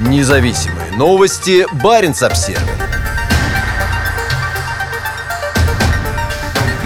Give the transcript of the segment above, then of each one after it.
Независимые новости. Барин обсерва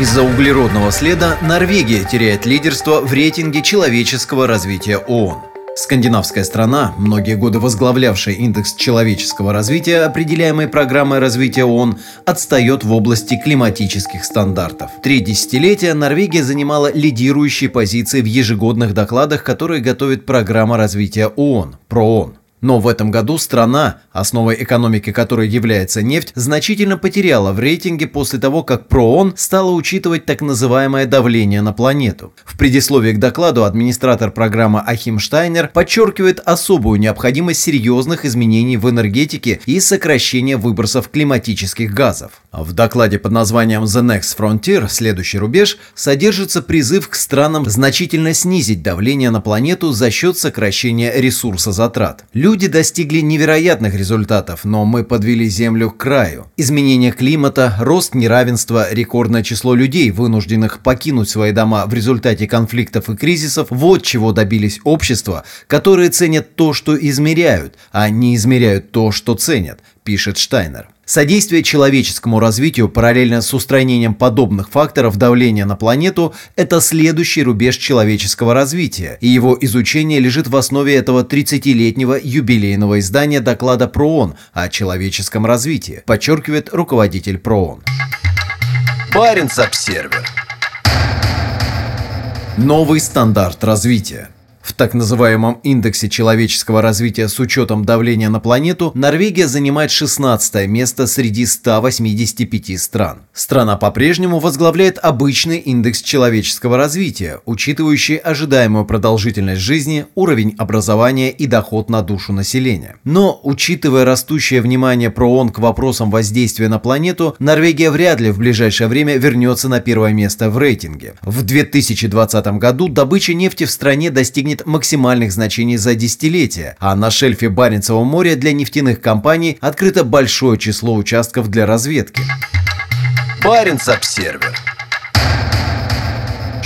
Из-за углеродного следа Норвегия теряет лидерство в рейтинге человеческого развития ООН. Скандинавская страна, многие годы возглавлявшая индекс человеческого развития, определяемый программой развития ООН, отстает в области климатических стандартов. Три десятилетия Норвегия занимала лидирующие позиции в ежегодных докладах, которые готовит программа развития ООН, ПРООН. Но в этом году страна, основой экономики которой является нефть, значительно потеряла в рейтинге после того, как ПРООН стала учитывать так называемое давление на планету. В предисловии к докладу администратор программы Ахим Штайнер подчеркивает особую необходимость серьезных изменений в энергетике и сокращения выбросов климатических газов. В докладе под названием The Next Frontier «Следующий рубеж» содержится призыв к странам значительно снизить давление на планету за счет сокращения ресурсозатрат. Люди Люди достигли невероятных результатов, но мы подвели Землю к краю. Изменение климата, рост неравенства, рекордное число людей, вынужденных покинуть свои дома в результате конфликтов и кризисов – вот чего добились общества, которые ценят то, что измеряют, а не измеряют то, что ценят, пишет Штайнер. Содействие человеческому развитию параллельно с устранением подобных факторов давления на планету – это следующий рубеж человеческого развития, и его изучение лежит в основе этого 30-летнего юбилейного издания доклада ПРООН о человеческом развитии, подчеркивает руководитель ПРООН. Баренц-Обсервер Новый стандарт развития в так называемом индексе человеческого развития с учетом давления на планету Норвегия занимает 16 место среди 185 стран. Страна по-прежнему возглавляет обычный индекс человеческого развития, учитывающий ожидаемую продолжительность жизни, уровень образования и доход на душу населения. Но, учитывая растущее внимание ПРООН к вопросам воздействия на планету, Норвегия вряд ли в ближайшее время вернется на первое место в рейтинге. В 2020 году добыча нефти в стране достигнет достигнет максимальных значений за десятилетия, а на шельфе Баренцева моря для нефтяных компаний открыто большое число участков для разведки. Баренц-Обсервер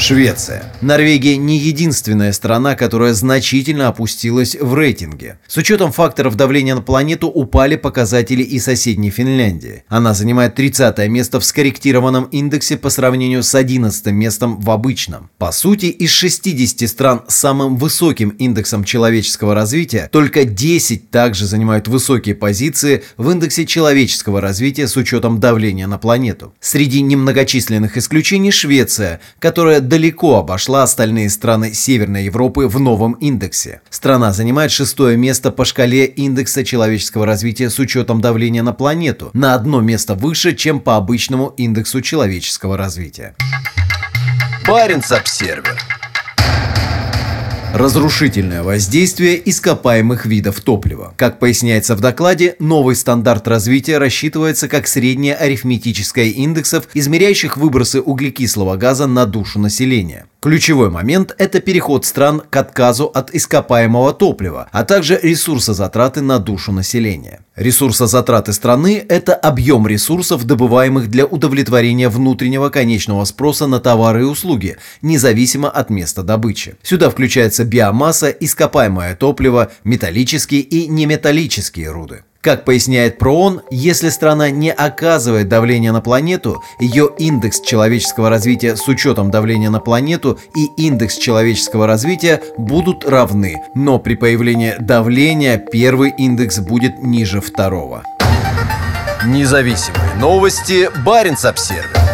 Швеция. Норвегия не единственная страна, которая значительно опустилась в рейтинге. С учетом факторов давления на планету упали показатели и соседней Финляндии. Она занимает 30 место в скорректированном индексе по сравнению с 11 местом в обычном. По сути, из 60 стран с самым высоким индексом человеческого развития, только 10 также занимают высокие позиции в индексе человеческого развития с учетом давления на планету. Среди немногочисленных исключений Швеция, которая далеко обошла остальные страны Северной Европы в новом индексе. Страна занимает шестое место по шкале индекса человеческого развития с учетом давления на планету, на одно место выше, чем по обычному индексу человеческого развития. Баренц-Обсервер разрушительное воздействие ископаемых видов топлива. Как поясняется в докладе, новый стандарт развития рассчитывается как средняя арифметическая индексов, измеряющих выбросы углекислого газа на душу населения. Ключевой момент – это переход стран к отказу от ископаемого топлива, а также ресурсозатраты на душу населения. Ресурсозатраты страны – это объем ресурсов, добываемых для удовлетворения внутреннего конечного спроса на товары и услуги, независимо от места добычи. Сюда включается биомасса, ископаемое топливо, металлические и неметаллические руды. Как поясняет ПРООН, если страна не оказывает давление на планету, ее индекс человеческого развития с учетом давления на планету и индекс человеческого развития будут равны, но при появлении давления первый индекс будет ниже второго. Независимые новости. Барин обсервис